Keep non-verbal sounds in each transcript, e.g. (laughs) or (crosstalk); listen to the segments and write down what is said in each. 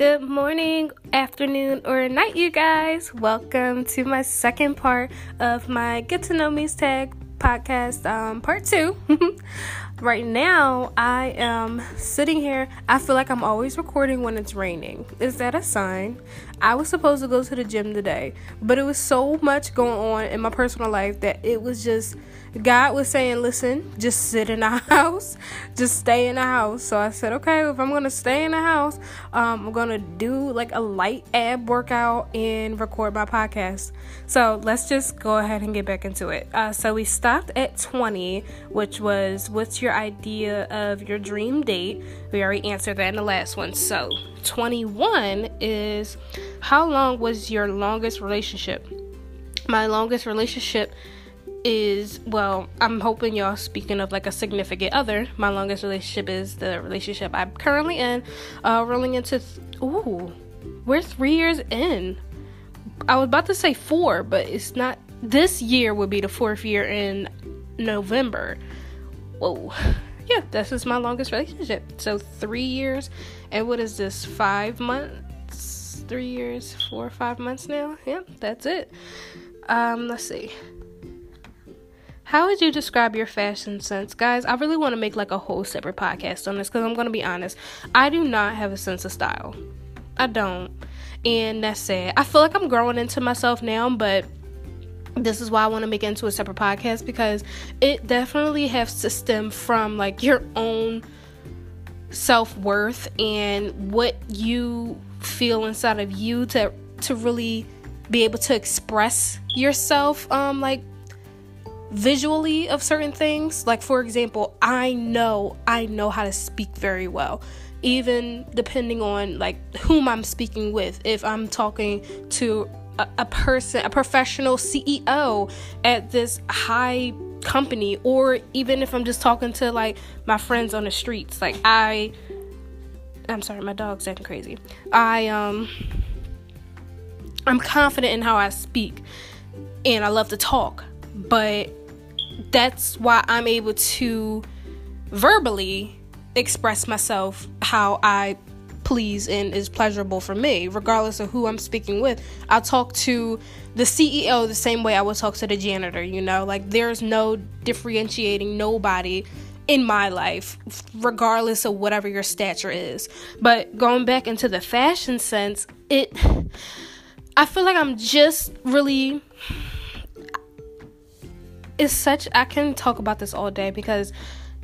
Good morning, afternoon, or night, you guys. Welcome to my second part of my Get to Know Me's Tag podcast, um, part two. (laughs) right now, I am sitting here. I feel like I'm always recording when it's raining. Is that a sign? I was supposed to go to the gym today, but it was so much going on in my personal life that it was just God was saying, listen, just sit in the (laughs) house, just stay in the house. So I said, okay, if I'm gonna stay in the house, um, I'm gonna do like a light ab workout and record my podcast. So let's just go ahead and get back into it. Uh, so we stopped at 20, which was what's your idea of your dream date? We already answered that in the last one. So 21 is how long was your longest relationship? My longest relationship is well, I'm hoping y'all speaking of like a significant other. My longest relationship is the relationship I'm currently in, uh, rolling into. Th- ooh, we're three years in. I was about to say four, but it's not. This year would be the fourth year in November. Whoa. Yeah, this is my longest relationship. So three years, and what is this? Five months? Three years, four or five months now? Yeah, that's it. Um, let's see. How would you describe your fashion sense? Guys, I really want to make like a whole separate podcast on this because I'm going to be honest. I do not have a sense of style. I don't. And that's sad. I feel like I'm growing into myself now, but this is why I want to make it into a separate podcast because it definitely has to stem from like your own self worth and what you feel inside of you to to really be able to express yourself um like visually of certain things. Like for example, I know I know how to speak very well. Even depending on like whom I'm speaking with. If I'm talking to a, person, a professional CEO at this high company or even if I'm just talking to like my friends on the streets, like I I'm sorry, my dog's acting crazy. I um I'm confident in how I speak and I love to talk, but that's why I'm able to verbally express myself how I please and is pleasurable for me, regardless of who I'm speaking with. I talk to the CEO the same way I would talk to the janitor, you know, like there's no differentiating nobody in my life, regardless of whatever your stature is. But going back into the fashion sense, it, I feel like I'm just really is such I can talk about this all day because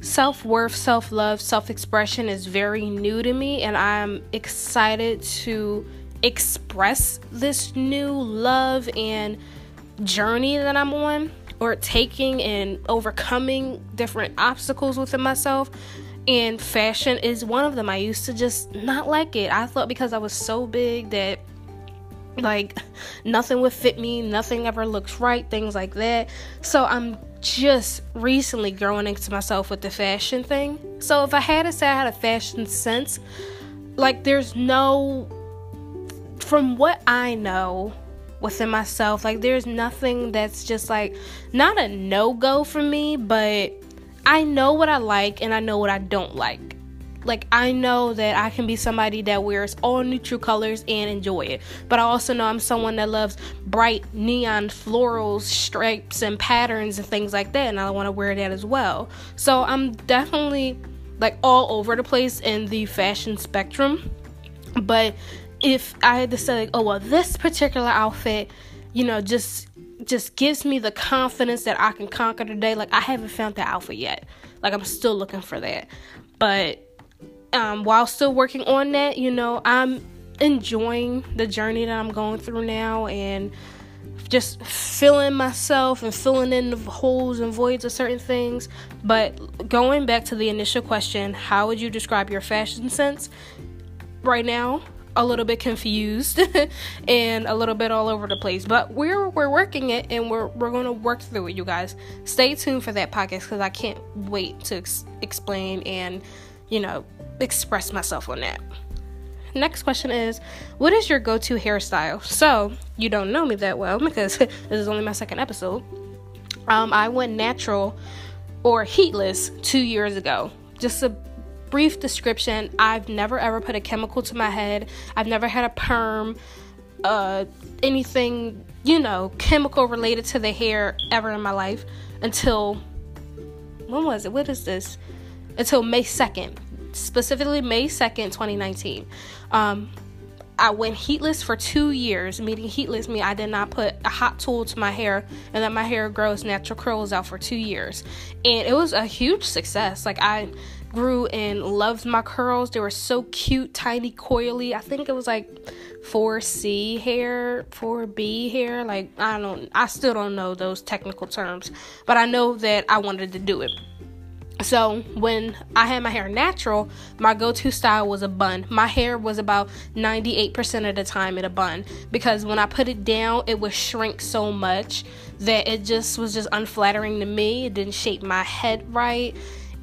self-worth, self-love, self-expression is very new to me and I'm excited to express this new love and journey that I'm on or taking and overcoming different obstacles within myself and fashion is one of them. I used to just not like it. I thought because I was so big that like nothing would fit me, nothing ever looks right, things like that. So I'm just recently growing into myself with the fashion thing. So if I had to say I had a fashion sense, like there's no from what I know within myself, like there's nothing that's just like not a no-go for me, but I know what I like and I know what I don't like like I know that I can be somebody that wears all neutral colors and enjoy it. But I also know I'm someone that loves bright neon florals, stripes and patterns and things like that and I want to wear that as well. So I'm definitely like all over the place in the fashion spectrum. But if I had to say like, oh well this particular outfit, you know, just just gives me the confidence that I can conquer the day. Like I haven't found that outfit yet. Like I'm still looking for that. But um, while still working on that, you know, I'm enjoying the journey that I'm going through now and just filling myself and filling in the holes and voids of certain things. But going back to the initial question, how would you describe your fashion sense? Right now, a little bit confused (laughs) and a little bit all over the place. But we're we're working it and we're we're going to work through it, you guys. Stay tuned for that podcast cuz I can't wait to ex- explain and you know, express myself on that. Next question is What is your go to hairstyle? So, you don't know me that well because (laughs) this is only my second episode. Um, I went natural or heatless two years ago. Just a brief description I've never ever put a chemical to my head, I've never had a perm, uh, anything, you know, chemical related to the hair ever in my life until when was it? What is this? Until May 2nd, specifically May 2nd, 2019. Um, I went heatless for two years. Meaning heatless me I did not put a hot tool to my hair and let my hair grow its natural curls out for two years. And it was a huge success. Like I grew and loved my curls. They were so cute, tiny, coily. I think it was like 4C hair, 4B hair. Like I don't I still don't know those technical terms, but I know that I wanted to do it. So when I had my hair natural, my go-to style was a bun. My hair was about 98% of the time in a bun because when I put it down, it would shrink so much that it just was just unflattering to me. It didn't shape my head right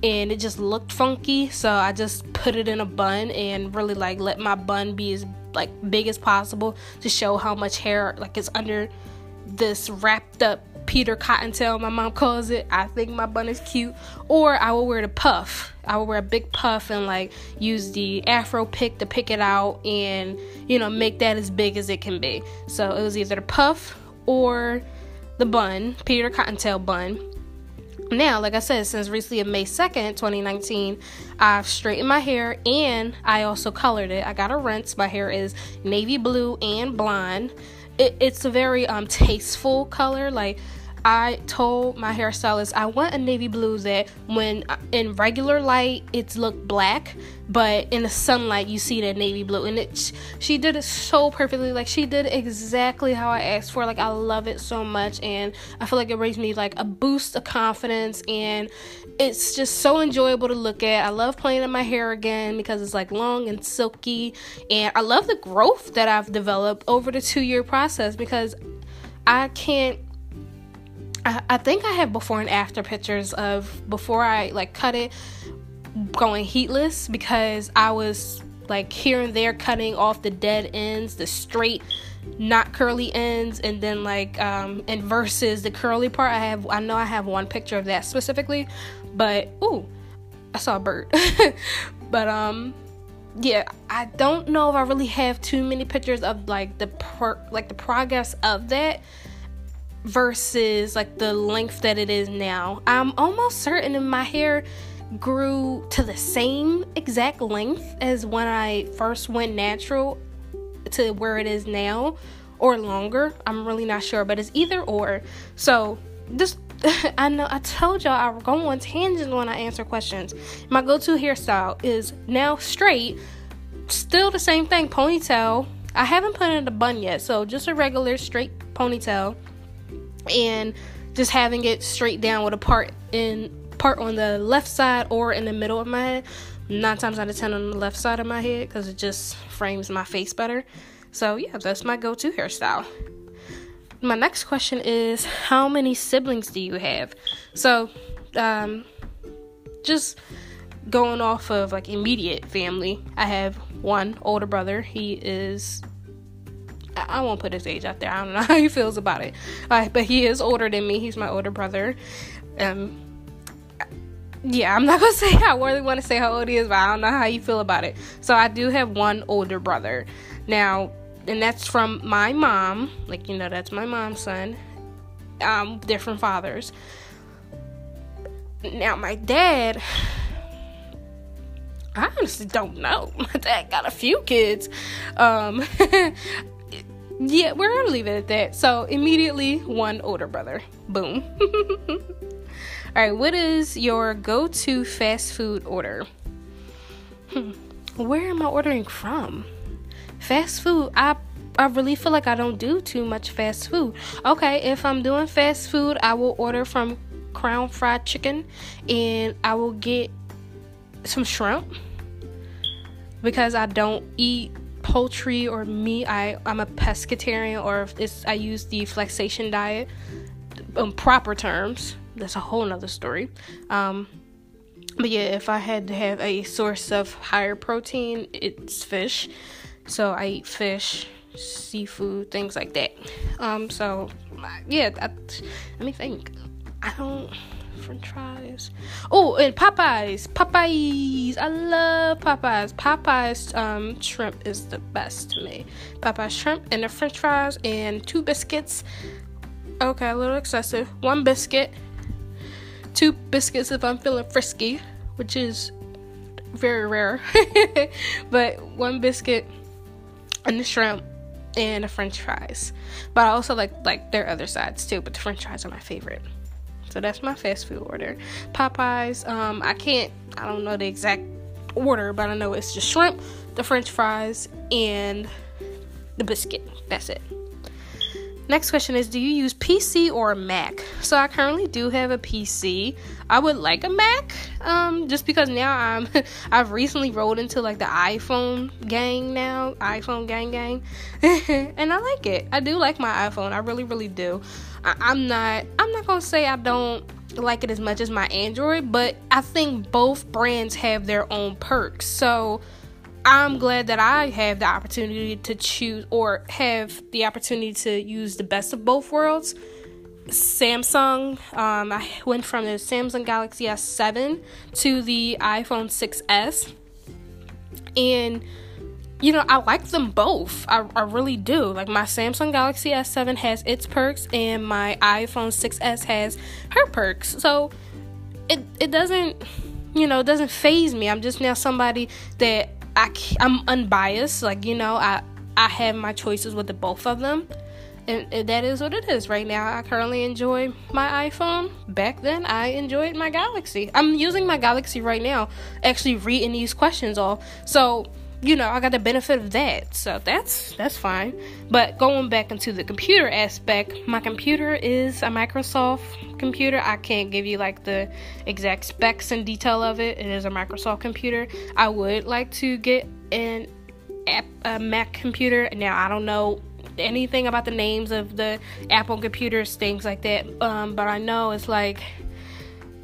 and it just looked funky. So I just put it in a bun and really like let my bun be as like big as possible to show how much hair like is under this wrapped up Peter Cottontail, my mom calls it. I think my bun is cute. Or I will wear the puff. I will wear a big puff and like use the afro pick to pick it out and you know make that as big as it can be. So it was either the puff or the bun, Peter Cottontail bun. Now, like I said, since recently of May 2nd, 2019, I've straightened my hair and I also colored it. I got a rinse. My hair is navy blue and blonde it, it's a very um tasteful color like I told my hairstylist I want a navy blue that when uh, in regular light it's look black, but in the sunlight you see that navy blue, and it she did it so perfectly. Like she did exactly how I asked for. Like I love it so much, and I feel like it brings me like a boost of confidence, and it's just so enjoyable to look at. I love playing in my hair again because it's like long and silky, and I love the growth that I've developed over the two year process because I can't I, I think I have before and after pictures of before I like cut it going heatless because I was like here and there cutting off the dead ends, the straight not curly ends and then like um and versus the curly part. I have I know I have one picture of that specifically but ooh I saw a bird. (laughs) But um yeah I don't know if I really have too many pictures of like the per like the progress of that versus like the length that it is now. I'm almost certain that my hair grew to the same exact length as when I first went natural to where it is now or longer. I'm really not sure, but it's either or. So, this (laughs) I know I told y'all I go on tangents when I answer questions. My go-to hairstyle is now straight, still the same thing, ponytail. I haven't put in a bun yet, so just a regular straight ponytail and just having it straight down with a part in part on the left side or in the middle of my head. Nine times out of ten on the left side of my head because it just frames my face better. So yeah, that's my go-to hairstyle. My next question is how many siblings do you have? So um just going off of like immediate family, I have one older brother. He is I won't put his age out there. I don't know (laughs) how he feels about it. Uh, but he is older than me. He's my older brother. Um, yeah, I'm not (laughs) gonna say I really want to say how old he is, but I don't know how you feel about it. So I do have one older brother. Now, and that's from my mom. Like you know, that's my mom's son. Um, different fathers. Now my dad. I honestly don't know. (laughs) My dad got a few kids. Um, yeah, we're gonna leave it at that. So immediately, one older brother. Boom. (laughs) All right, what is your go-to fast food order? Hmm. Where am I ordering from? Fast food. I I really feel like I don't do too much fast food. Okay, if I'm doing fast food, I will order from Crown Fried Chicken, and I will get some shrimp because I don't eat poultry or meat. I I'm a pescatarian, or if it's I use the flexation diet, in proper terms. That's a whole nother story. Um, but yeah, if I had to have a source of higher protein, it's fish. So I eat fish, seafood, things like that. Um, so yeah, I, let me think. I don't French fries. Oh, and Popeyes. Popeyes. I love Popeyes. Popeyes um, shrimp is the best to me. Popeyes shrimp and the French fries and two biscuits. Okay, a little excessive. One biscuit. Two biscuits if I'm feeling frisky, which is very rare. (laughs) but one biscuit and the shrimp and the french fries. But I also like like their other sides too, but the french fries are my favorite. So that's my fast food order. Popeyes, um, I can't I don't know the exact order, but I know it's just shrimp, the french fries, and the biscuit. That's it. Next question is Do you use PC or Mac? So I currently do have a PC. I would like a Mac, um, just because now I'm (laughs) I've recently rolled into like the iPhone gang now, iPhone gang gang, (laughs) and I like it. I do like my iPhone. I really really do. I, I'm not I'm not gonna say I don't like it as much as my Android, but I think both brands have their own perks. So I'm glad that I have the opportunity to choose or have the opportunity to use the best of both worlds. Samsung, um, I went from the Samsung Galaxy S7 to the iPhone 6S. And, you know, I like them both. I, I really do. Like, my Samsung Galaxy S7 has its perks, and my iPhone 6S has her perks. So, it, it doesn't, you know, it doesn't phase me. I'm just now somebody that I I'm unbiased. Like you know, I I have my choices with the both of them, and, and, that is what it is right now. I currently enjoy my iPhone. Back then, I enjoyed my Galaxy. I'm using my Galaxy right now, actually reading these questions off. So you know, I got the benefit of that. So that's that's fine. But going back into the computer aspect, my computer is a Microsoft computer. I can't give you like the exact specs and detail of it. It is a Microsoft computer. I would like to get an app, a Mac computer. Now, I don't know anything about the names of the Apple computers, things like that. Um, but I know it's like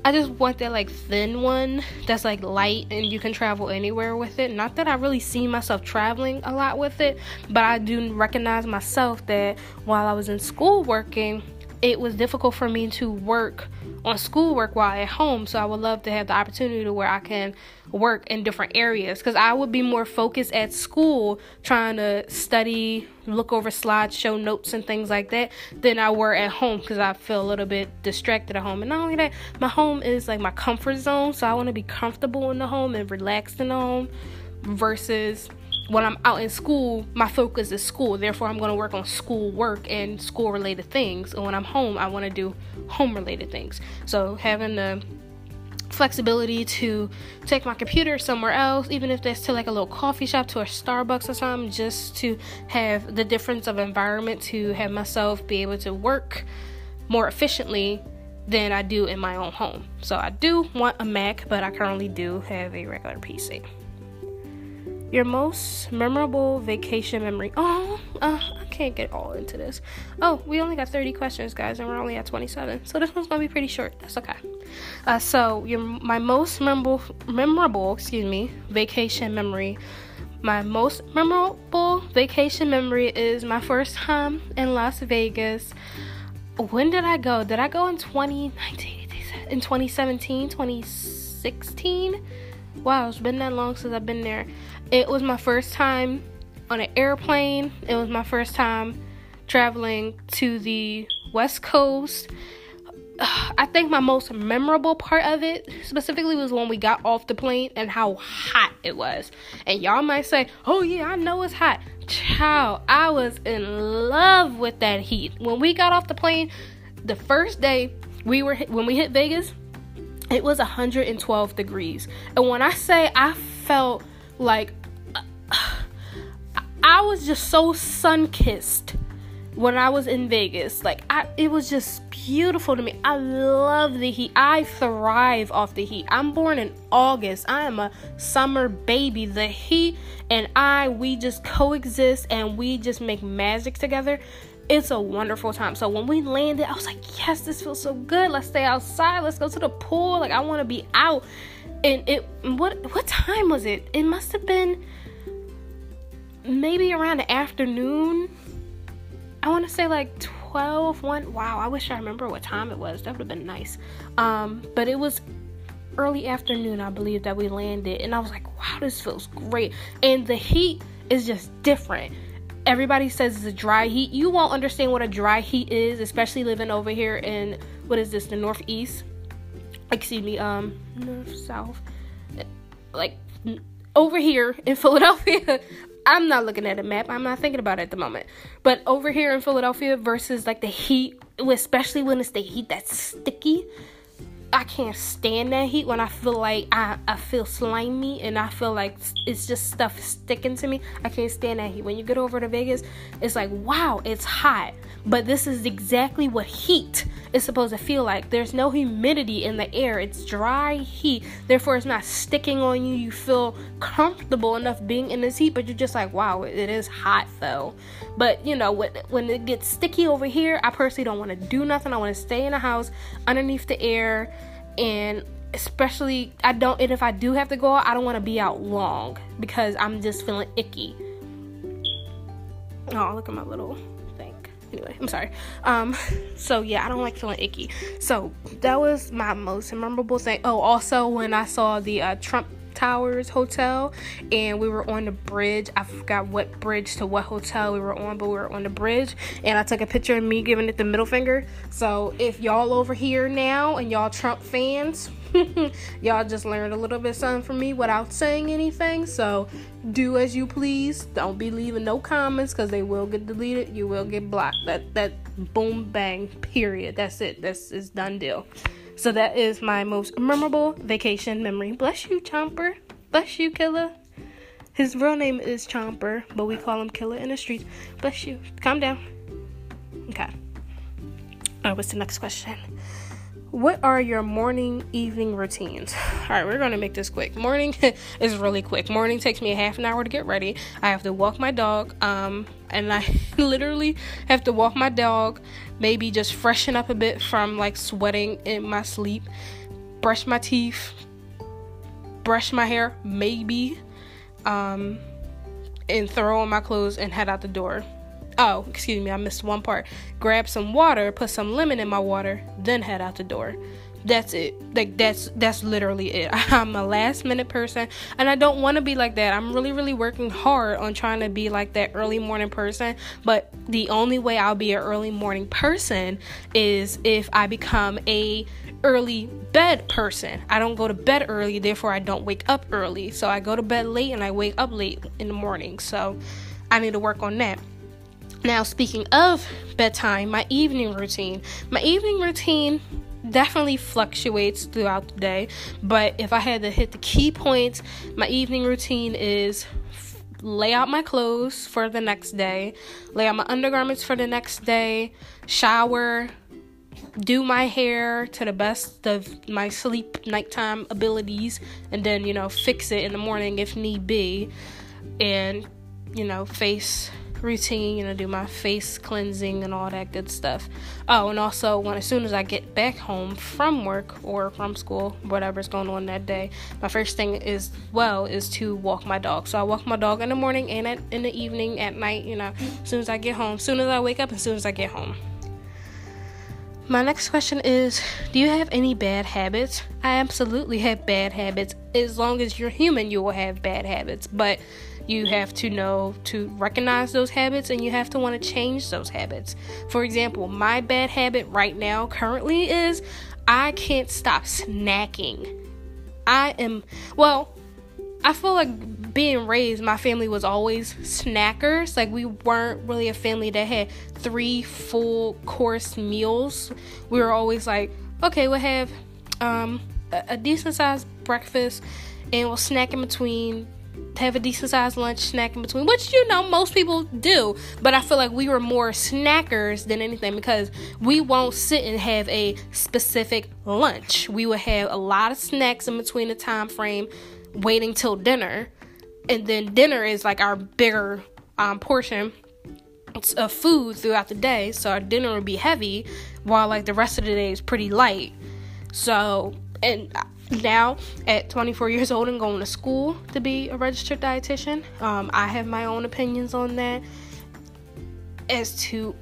I just want that like thin one that's like light and you can travel anywhere with it. Not that I really see myself traveling a lot with it, but I do recognize myself that while I was in school working, it was difficult for me to work on schoolwork while at home. So I would love to have the opportunity to where I can work in different areas because I would be more focused at school trying to study, look over slides, show notes, and things like that than I were at home because I feel a little bit distracted at home. And not only that, my home is like my comfort zone, so I want to be comfortable in the home and relaxed in the home versus when I'm out in school, my focus is school. Therefore, I'm going to work on school work and school related things. And when I'm home, I want to do home related things. So, having the flexibility to take my computer somewhere else, even if that's to like a little coffee shop, to a Starbucks or something, just to have the difference of environment to have myself be able to work more efficiently than I do in my own home. So, I do want a Mac, but I currently do have a regular PC. Your most memorable vacation memory. Oh, uh, I can't get all into this. Oh, we only got 30 questions, guys, and we're only at 27. So this one's gonna be pretty short. That's okay. Uh, so your my most memorable memorable, excuse me, vacation memory. My most memorable vacation memory is my first time in Las Vegas. When did I go? Did I go in 2019? In 2017? 2016? Wow, it's been that long since I've been there. It was my first time on an airplane. It was my first time traveling to the West Coast. (sighs) I think my most memorable part of it specifically was when we got off the plane and how hot it was. And y'all might say, "Oh yeah, I know it's hot." Child, I was in love with that heat. When we got off the plane, the first day we were when we hit Vegas, it was 112 degrees. And when I say I felt like I was just so sun kissed when I was in Vegas. Like I it was just beautiful to me. I love the heat. I thrive off the heat. I'm born in August. I am a summer baby. The heat and I we just coexist and we just make magic together. It's a wonderful time. So when we landed, I was like, "Yes, this feels so good. Let's stay outside. Let's go to the pool. Like I want to be out." And it what what time was it? It must have been maybe around the afternoon. I want to say like 12 one wow i wish i remember what time it was. That would have been nice. Um but it was early afternoon i believe that we landed and i was like wow this feels great. And the heat is just different. Everybody says it's a dry heat. You won't understand what a dry heat is especially living over here in what is this the northeast? Excuse me um north south like over here in (laughs) philadelphia I'm not looking at a map. I'm not thinking about it at the moment. But over here in Philadelphia versus like the heat, especially when it's the heat that's sticky, I can't stand that heat when I feel like I, I feel slimy and I feel like it's just stuff sticking to me. I can't stand that heat. When you get over to Vegas, it's like, wow, it's hot. But this is exactly what heat is supposed to feel like. There's no humidity in the air, it's dry heat. Therefore, it's not sticking on you. You feel comfortable enough being in this heat, but you're just like, wow, it is hot though. But you know, when it gets sticky over here, I personally don't want to do nothing. I want to stay in the house underneath the air and especially I don't and if I do have to go out, I don't want to be out long because I'm just feeling icky. Oh, look at my little anyway i'm sorry um so yeah i don't like feeling icky so that was my most memorable thing oh also when i saw the uh, trump Towers Hotel, and we were on the bridge. I forgot what bridge to what hotel we were on, but we were on the bridge, and I took a picture of me giving it the middle finger. So if y'all over here now and y'all Trump fans, (laughs) y'all just learned a little bit something from me without saying anything. So do as you please. Don't be leaving no comments because they will get deleted. You will get blocked. That that boom bang period. That's it. That's is done deal. So that is my most memorable vacation memory. Bless you, Chomper. Bless you, Killer. His real name is Chomper, but we call him Killer in the streets. Bless you. Calm down. Okay. Alright, what's the next question? What are your morning evening routines? (sighs) All right, we're going to make this quick. Morning (laughs) is really quick. Morning takes me a half an hour to get ready. I have to walk my dog, um, and I (laughs) literally have to walk my dog, maybe just freshen up a bit from like sweating in my sleep, brush my teeth, brush my hair, maybe, um, and throw on my clothes and head out the door. Oh, excuse me, I missed one part. Grab some water, put some lemon in my water, then head out the door. That's it. Like that's that's literally it. (laughs) I'm a last minute person and I don't want to be like that. I'm really really working hard on trying to be like that early morning person, but the only way I'll be an early morning person is if I become a early bed person. I don't go to bed early, therefore I don't wake up early. So I go to bed late and I wake up late in the morning. So I need to work on that. Now, speaking of bedtime, my evening routine. My evening routine definitely fluctuates throughout the day, but if I had to hit the key points, my evening routine is lay out my clothes for the next day, lay out my undergarments for the next day, shower, do my hair to the best of my sleep nighttime abilities, and then, you know, fix it in the morning if need be, and, you know, face routine, you know, do my face cleansing and all that good stuff. Oh, and also when as soon as I get back home from work or from school, whatever's going on that day, my first thing is well is to walk my dog. So I walk my dog in the morning and at, in the evening, at night, you know, as soon as I get home, as soon as I wake up, as soon as I get home. My next question is Do you have any bad habits? I absolutely have bad habits. As long as you're human, you will have bad habits. But you have to know to recognize those habits and you have to want to change those habits. For example, my bad habit right now currently is I can't stop snacking. I am, well, I feel like being raised, my family was always snackers. Like, we weren't really a family that had three full course meals. We were always like, okay, we'll have um, a, a decent sized breakfast and we'll snack in between have a decent sized lunch snack in between, which you know most people do. But I feel like we were more snackers than anything because we won't sit and have a specific lunch. We would have a lot of snacks in between the time frame, waiting till dinner, and then dinner is like our bigger um, portion of food throughout the day. So our dinner would be heavy, while like the rest of the day is pretty light. So and now at 24 years old and going to school to be a registered dietitian um, i have my own opinions on that as to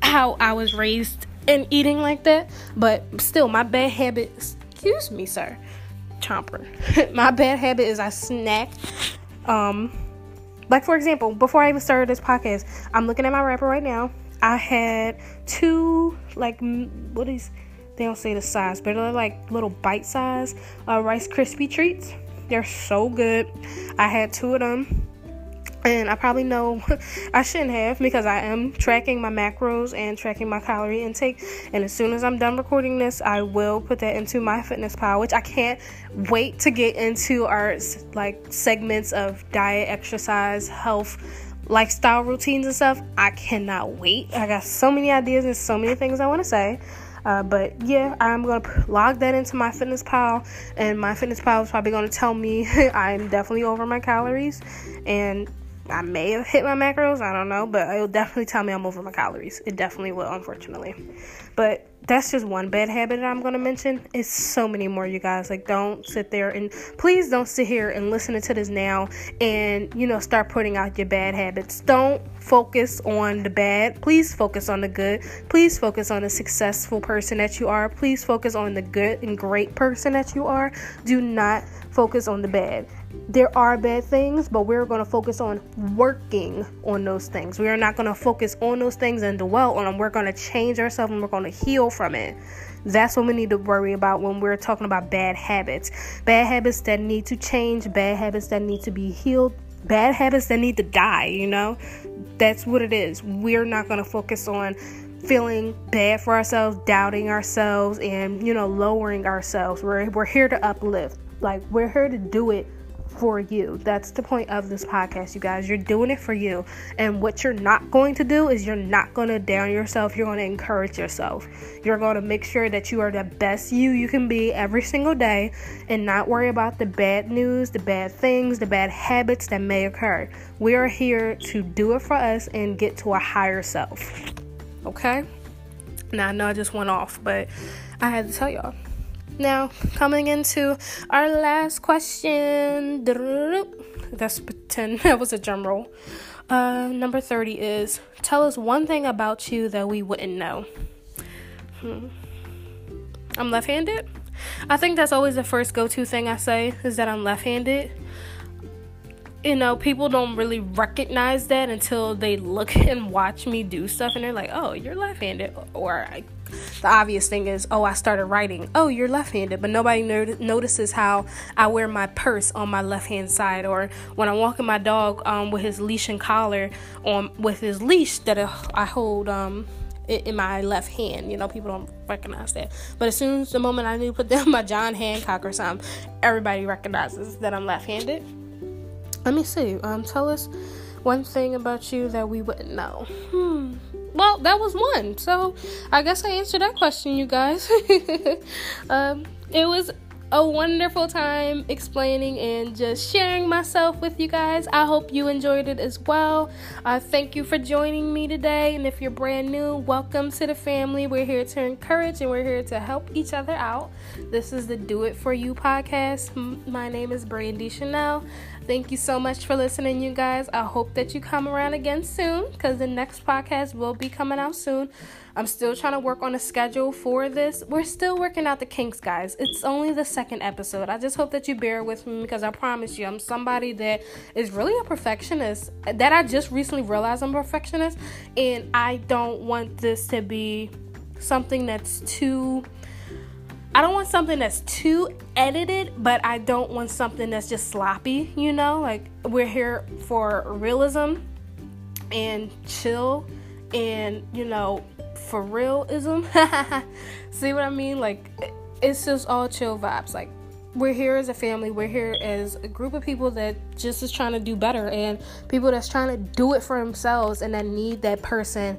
how I was raised and eating like that, but still, my bad habit, excuse me, sir, chomper. (laughs) my bad habit is I snack. Um, like for example, before I even started this podcast, I'm looking at my wrapper right now. I had two like what is they don't say the size, but they're like little bite size uh, Rice Krispie treats. They're so good. I had two of them and I probably know (laughs) I shouldn't have because I am tracking my macros and tracking my calorie intake. And as soon as I'm done recording this, I will put that into MyFitnessPal, which I can't wait to get into our like segments of diet, exercise, health, lifestyle routines and stuff. I cannot wait. I got so many ideas and so many things I want to say. Uh, but yeah, I'm gonna log that into MyFitnessPal, and MyFitnessPal is probably gonna tell me (laughs) I'm definitely over my calories, and I may have hit my macros, I don't know, but it'll definitely tell me I'm over my calories. It definitely will, unfortunately. But that's just one bad habit that I'm going to mention. It's so many more, you guys. Like, don't sit there and please don't sit here and listen to this now and, you know, start putting out your bad habits. Don't focus on the bad. Please focus on the good. Please focus on the successful person that you are. Please focus on the good and great person that you are. Do not focus on the bad there are bad things, but we're going to focus on working on those things. We are not going to focus on those things and dwell on them. We're going to change ourselves and we're going to heal from it. That's what we need to worry about when we're talking about bad habits. Bad habits that need to change, bad habits that need to be healed, bad habits that need to die, you know? That's what it is. We're not going to focus on feeling bad for ourselves, doubting ourselves, and, you know, lowering ourselves. We're, we're here to uplift. Like, we're here to do it for you. That's the point of this podcast, you guys. You're doing it for you. And what you're not going to do is you're not going to down yourself. You're going to encourage yourself. You're going to make sure that you are the best you you can be every single day and not worry about the bad news, the bad things, the bad habits that may occur. We are here to do it for us and get to a higher self. Okay? Now, I know I just went off, but I had to tell y'all. Now, coming into our last question. That's pretend (laughs) that was a drum roll. Uh, number 30 is Tell us one thing about you that we wouldn't know. Hmm. I'm left handed. I think that's always the first go to thing I say is that I'm left handed. You know, people don't really recognize that until they look (laughs) and watch me do stuff and they're like, oh, you're left handed. Or I the obvious thing is, oh, I started writing. Oh, you're left handed. But nobody not- notices how I wear my purse on my left hand side, or when I'm walking my dog um, with his leash and collar on with his leash that I hold um, in my left hand. You know, people don't recognize that. But as soon as the moment I knew put (laughs) down my John Hancock or something, everybody recognizes that I'm left handed. Let me see. Um, tell us one thing about you that we wouldn't know. Hmm well, that was one. So I guess I answered that question, you guys. (laughs) um, it was a wonderful time explaining and just sharing myself with you guys. I hope you enjoyed it as well. Uh, thank you for joining me today. And if you're brand new, welcome to the family. We're here to encourage and we're here to help each other out. This is the Do It For You podcast. My name is Brandy Chanel. Thank you so much for listening, you guys. I hope that you come around again soon because the next podcast will be coming out soon. I'm still trying to work on a schedule for this. We're still working out the kinks, guys. It's only the second episode. I just hope that you bear with me because I promise you, I'm somebody that is really a perfectionist. That I just recently realized I'm a perfectionist, and I don't want this to be something that's too I don't want something that's too edited, but I don't want something that's just sloppy, you know? Like, we're here for realism and chill and, you know, for realism. (laughs) See what I mean? Like, it's just all chill vibes. Like, we're here as a family. We're here as a group of people that just is trying to do better and people that's trying to do it for themselves and that need that person.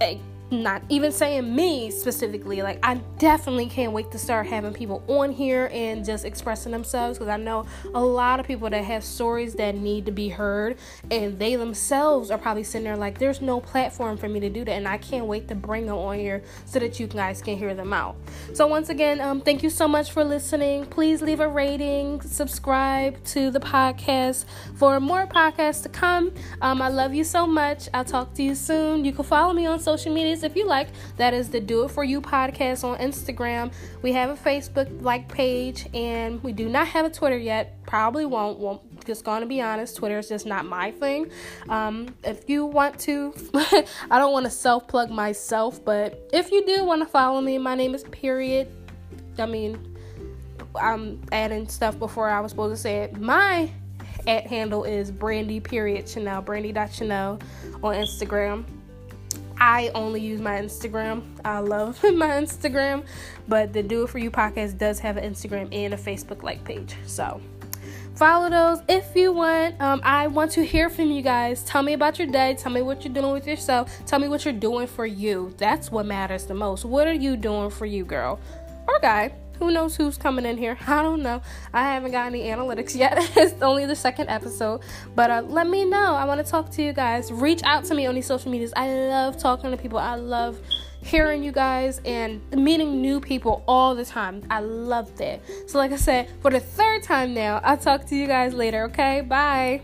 Like, not even saying me specifically like i definitely can't wait to start having people on here and just expressing themselves because i know a lot of people that have stories that need to be heard and they themselves are probably sitting there like there's no platform for me to do that and i can't wait to bring them on here so that you guys can hear them out. So once again um, thank you so much for listening. Please leave a rating subscribe to the podcast for more podcasts to come. Um, i love you so much. I'll talk to you soon. You can follow me on social media if you like, that is the Do It For You podcast on Instagram. We have a Facebook like page, and we do not have a Twitter yet. Probably won't. Won't. Just gonna be honest, Twitter is just not my thing. Um, if you want to, (laughs) I don't want to self plug myself, but if you do want to follow me, my name is Period. I mean, I'm adding stuff before I was supposed to say it. My at handle is Brandy period Chanel, Brandy.Chanel on Instagram. I only use my Instagram. I love (laughs) my Instagram, but the Do It For You podcast does have an Instagram and a Facebook like page. So follow those if you want. Um, I want to hear from you guys. Tell me about your day. Tell me what you're doing with yourself. Tell me what you're doing for you. That's what matters the most. What are you doing for you, girl or guy? Who knows who's coming in here? (laughs) I don't know. I haven't got any analytics yet. (laughs) it's only the second episode. But uh, let me know. I want to talk to you guys. Reach out to me on these social medias. I love talking to people. I love hearing you guys and meeting new people all the time. I love that. So, like I said, for the third time now, I'll talk to you guys later, okay? Bye.